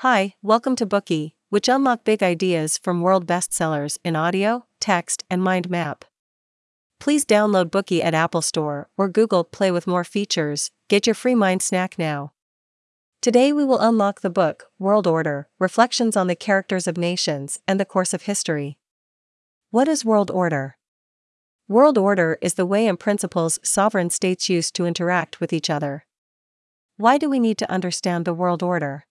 Hi, welcome to Bookey, which unlock big ideas from world bestsellers in audio, text, and mind map. Please download Bookey at Apple Store or Google Play with more features. Get your free mind snack now. Today we will unlock the book World Order: Reflections on the Characters of Nations and the Course of History. What is world order? World order is the way and principles sovereign states use to interact with each other. Why do we need to understand the world order?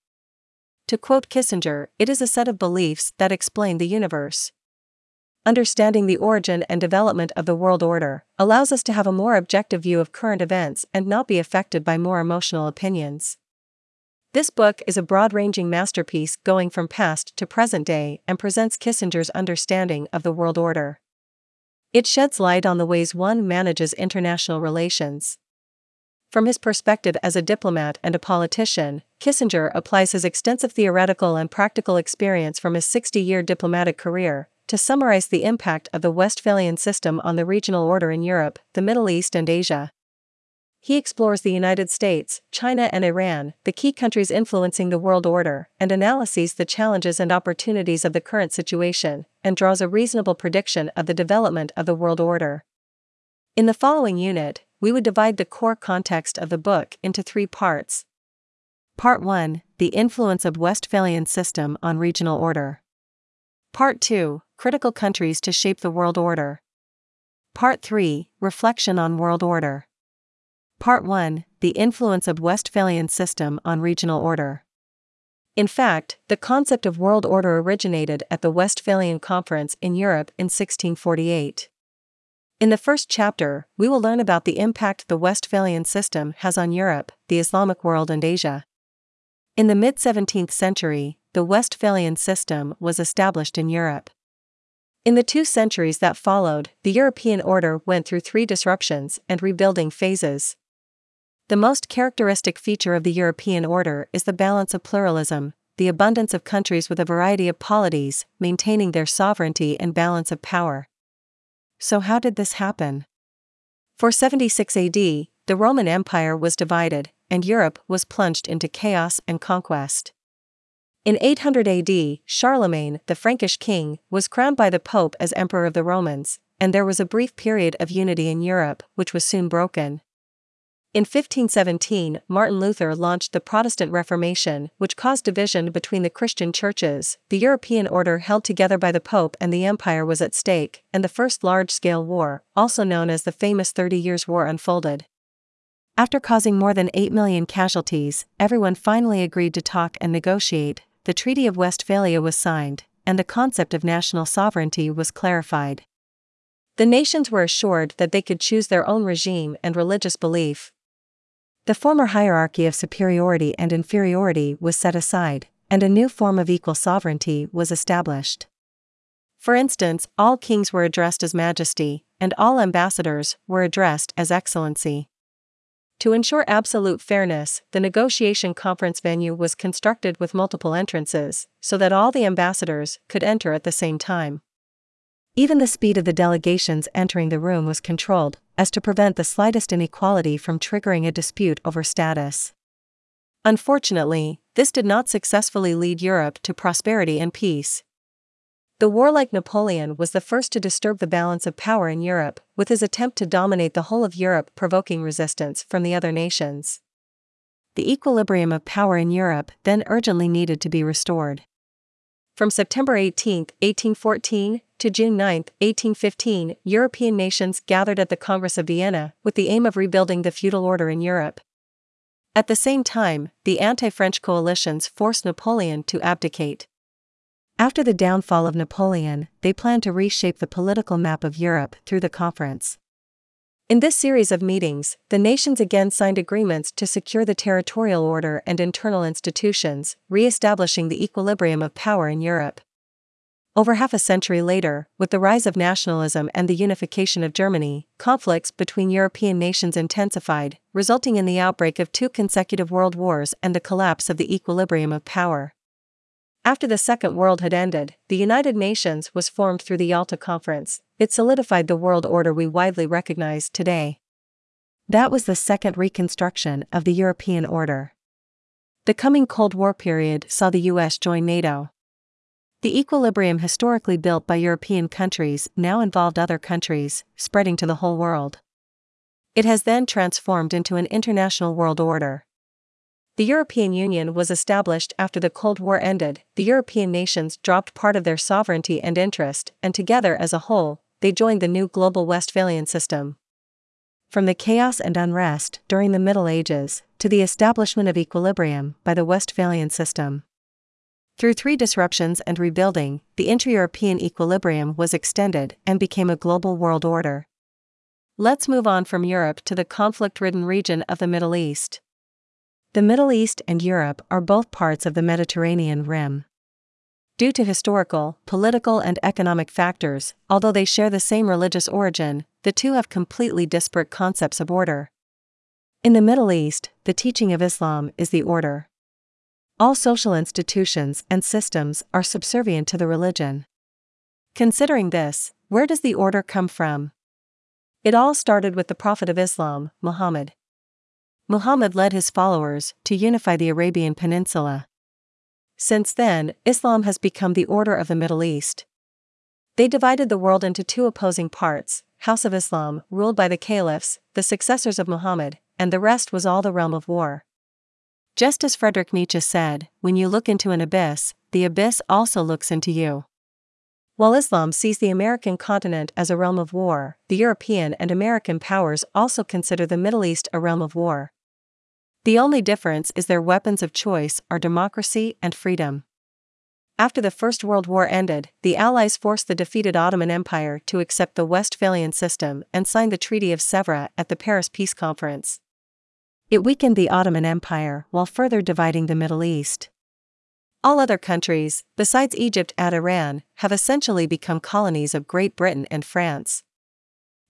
To quote Kissinger, it is a set of beliefs that explain the universe. Understanding the origin and development of the world order allows us to have a more objective view of current events and not be affected by more emotional opinions. This book is a broad ranging masterpiece going from past to present day and presents Kissinger's understanding of the world order. It sheds light on the ways one manages international relations. From his perspective as a diplomat and a politician, Kissinger applies his extensive theoretical and practical experience from his 60 year diplomatic career to summarize the impact of the Westphalian system on the regional order in Europe, the Middle East, and Asia. He explores the United States, China, and Iran, the key countries influencing the world order, and analyses the challenges and opportunities of the current situation, and draws a reasonable prediction of the development of the world order. In the following unit, we would divide the core context of the book into three parts. Part 1 The influence of Westphalian system on regional order. Part 2 Critical countries to shape the world order. Part 3 Reflection on world order. Part 1 The influence of Westphalian system on regional order. In fact, the concept of world order originated at the Westphalian Conference in Europe in 1648. In the first chapter, we will learn about the impact the Westphalian system has on Europe, the Islamic world, and Asia. In the mid 17th century, the Westphalian system was established in Europe. In the two centuries that followed, the European order went through three disruptions and rebuilding phases. The most characteristic feature of the European order is the balance of pluralism, the abundance of countries with a variety of polities, maintaining their sovereignty and balance of power. So, how did this happen? For 76 AD, the Roman Empire was divided, and Europe was plunged into chaos and conquest. In 800 AD, Charlemagne, the Frankish king, was crowned by the Pope as Emperor of the Romans, and there was a brief period of unity in Europe, which was soon broken. In 1517, Martin Luther launched the Protestant Reformation, which caused division between the Christian churches. The European order held together by the Pope and the Empire was at stake, and the First Large Scale War, also known as the famous Thirty Years' War, unfolded. After causing more than 8 million casualties, everyone finally agreed to talk and negotiate. The Treaty of Westphalia was signed, and the concept of national sovereignty was clarified. The nations were assured that they could choose their own regime and religious belief, the former hierarchy of superiority and inferiority was set aside, and a new form of equal sovereignty was established. For instance, all kings were addressed as Majesty, and all ambassadors were addressed as Excellency. To ensure absolute fairness, the negotiation conference venue was constructed with multiple entrances, so that all the ambassadors could enter at the same time. Even the speed of the delegations entering the room was controlled, as to prevent the slightest inequality from triggering a dispute over status. Unfortunately, this did not successfully lead Europe to prosperity and peace. The warlike Napoleon was the first to disturb the balance of power in Europe, with his attempt to dominate the whole of Europe provoking resistance from the other nations. The equilibrium of power in Europe then urgently needed to be restored. From September 18, 1814, to June 9, 1815, European nations gathered at the Congress of Vienna with the aim of rebuilding the feudal order in Europe. At the same time, the anti French coalitions forced Napoleon to abdicate. After the downfall of Napoleon, they planned to reshape the political map of Europe through the conference. In this series of meetings, the nations again signed agreements to secure the territorial order and internal institutions, re establishing the equilibrium of power in Europe. Over half a century later, with the rise of nationalism and the unification of Germany, conflicts between European nations intensified, resulting in the outbreak of two consecutive world wars and the collapse of the equilibrium of power. After the Second World had ended, the United Nations was formed through the Yalta Conference. It solidified the world order we widely recognize today. That was the second reconstruction of the European order. The coming Cold War period saw the US join NATO. The equilibrium historically built by European countries now involved other countries, spreading to the whole world. It has then transformed into an international world order. The European Union was established after the Cold War ended, the European nations dropped part of their sovereignty and interest, and together as a whole, they joined the new global Westphalian system. From the chaos and unrest during the Middle Ages to the establishment of equilibrium by the Westphalian system. Through three disruptions and rebuilding, the inter European equilibrium was extended and became a global world order. Let's move on from Europe to the conflict ridden region of the Middle East. The Middle East and Europe are both parts of the Mediterranean Rim. Due to historical, political, and economic factors, although they share the same religious origin, the two have completely disparate concepts of order. In the Middle East, the teaching of Islam is the order. All social institutions and systems are subservient to the religion. Considering this, where does the order come from? It all started with the Prophet of Islam, Muhammad. Muhammad led his followers to unify the Arabian Peninsula. Since then, Islam has become the order of the Middle East. They divided the world into two opposing parts House of Islam, ruled by the caliphs, the successors of Muhammad, and the rest was all the realm of war. Just as Friedrich Nietzsche said, when you look into an abyss, the abyss also looks into you. While Islam sees the American continent as a realm of war, the European and American powers also consider the Middle East a realm of war. The only difference is their weapons of choice are democracy and freedom. After the First World War ended, the Allies forced the defeated Ottoman Empire to accept the Westphalian system and sign the Treaty of Sèvres at the Paris Peace Conference. It weakened the Ottoman Empire while further dividing the Middle East. All other countries, besides Egypt and Iran, have essentially become colonies of Great Britain and France.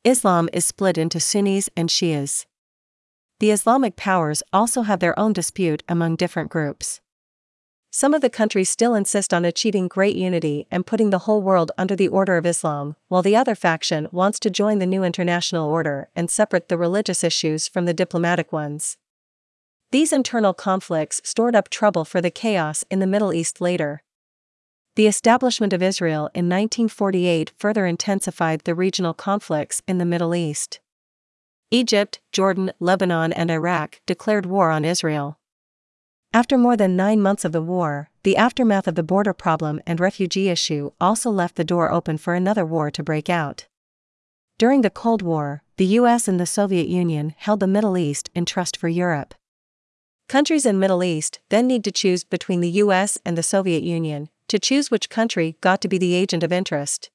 Islam is split into Sunnis and Shias. The Islamic powers also have their own dispute among different groups. Some of the countries still insist on achieving great unity and putting the whole world under the order of Islam, while the other faction wants to join the new international order and separate the religious issues from the diplomatic ones. These internal conflicts stored up trouble for the chaos in the Middle East later. The establishment of Israel in 1948 further intensified the regional conflicts in the Middle East. Egypt, Jordan, Lebanon, and Iraq declared war on Israel. After more than nine months of the war, the aftermath of the border problem and refugee issue also left the door open for another war to break out. During the Cold War, the US and the Soviet Union held the Middle East in trust for Europe. Countries in Middle East then need to choose between the US and the Soviet Union to choose which country got to be the agent of interest.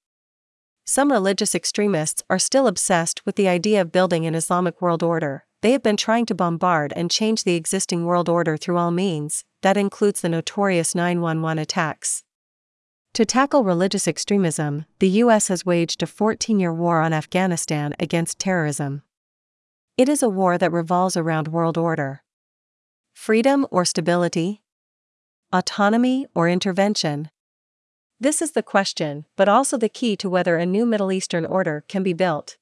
Some religious extremists are still obsessed with the idea of building an Islamic world order, they have been trying to bombard and change the existing world order through all means, that includes the notorious 911 attacks. To tackle religious extremism, the U.S. has waged a 14 year war on Afghanistan against terrorism. It is a war that revolves around world order. Freedom or stability? Autonomy or intervention? This is the question, but also the key to whether a new Middle Eastern order can be built.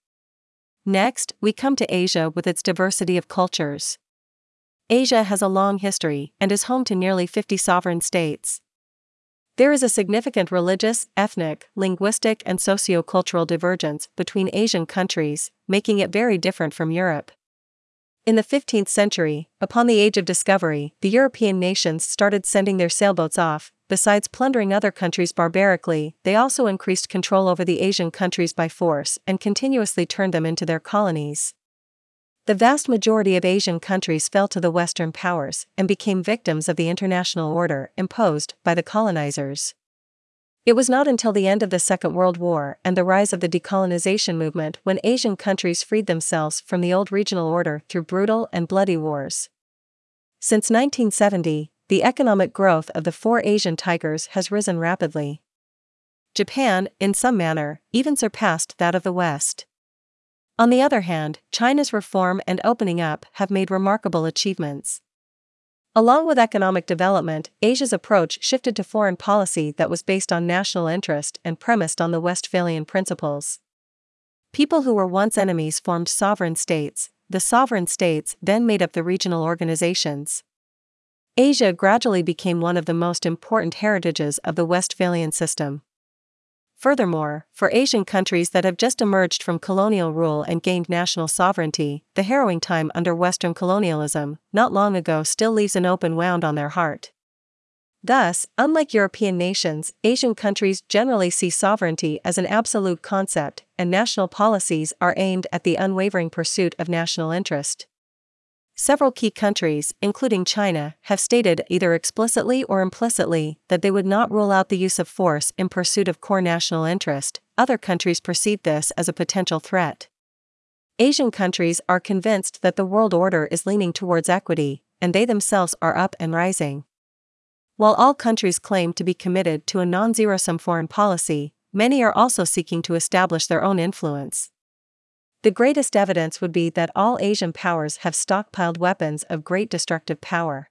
Next, we come to Asia with its diversity of cultures. Asia has a long history and is home to nearly 50 sovereign states. There is a significant religious, ethnic, linguistic, and socio-cultural divergence between Asian countries, making it very different from Europe. In the 15th century, upon the Age of Discovery, the European nations started sending their sailboats off, besides plundering other countries barbarically, they also increased control over the Asian countries by force and continuously turned them into their colonies. The vast majority of Asian countries fell to the Western powers and became victims of the international order imposed by the colonizers. It was not until the end of the Second World War and the rise of the decolonization movement when Asian countries freed themselves from the old regional order through brutal and bloody wars. Since 1970, the economic growth of the four Asian tigers has risen rapidly. Japan, in some manner, even surpassed that of the West. On the other hand, China's reform and opening up have made remarkable achievements. Along with economic development, Asia's approach shifted to foreign policy that was based on national interest and premised on the Westphalian principles. People who were once enemies formed sovereign states, the sovereign states then made up the regional organizations. Asia gradually became one of the most important heritages of the Westphalian system. Furthermore, for Asian countries that have just emerged from colonial rule and gained national sovereignty, the harrowing time under Western colonialism, not long ago, still leaves an open wound on their heart. Thus, unlike European nations, Asian countries generally see sovereignty as an absolute concept, and national policies are aimed at the unwavering pursuit of national interest. Several key countries, including China, have stated either explicitly or implicitly that they would not rule out the use of force in pursuit of core national interest. Other countries perceive this as a potential threat. Asian countries are convinced that the world order is leaning towards equity, and they themselves are up and rising. While all countries claim to be committed to a non zero sum foreign policy, many are also seeking to establish their own influence. The greatest evidence would be that all Asian powers have stockpiled weapons of great destructive power.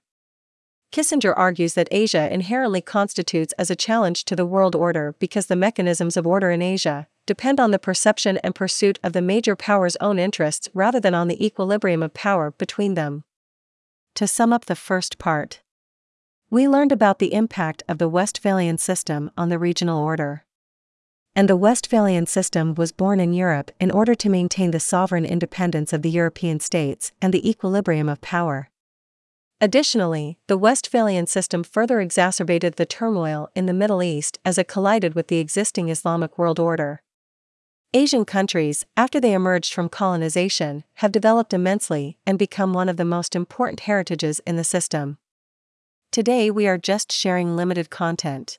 Kissinger argues that Asia inherently constitutes as a challenge to the world order because the mechanisms of order in Asia depend on the perception and pursuit of the major powers' own interests rather than on the equilibrium of power between them. To sum up the first part, we learned about the impact of the Westphalian system on the regional order and the Westphalian system was born in Europe in order to maintain the sovereign independence of the European states and the equilibrium of power. Additionally, the Westphalian system further exacerbated the turmoil in the Middle East as it collided with the existing Islamic world order. Asian countries, after they emerged from colonization, have developed immensely and become one of the most important heritages in the system. Today we are just sharing limited content.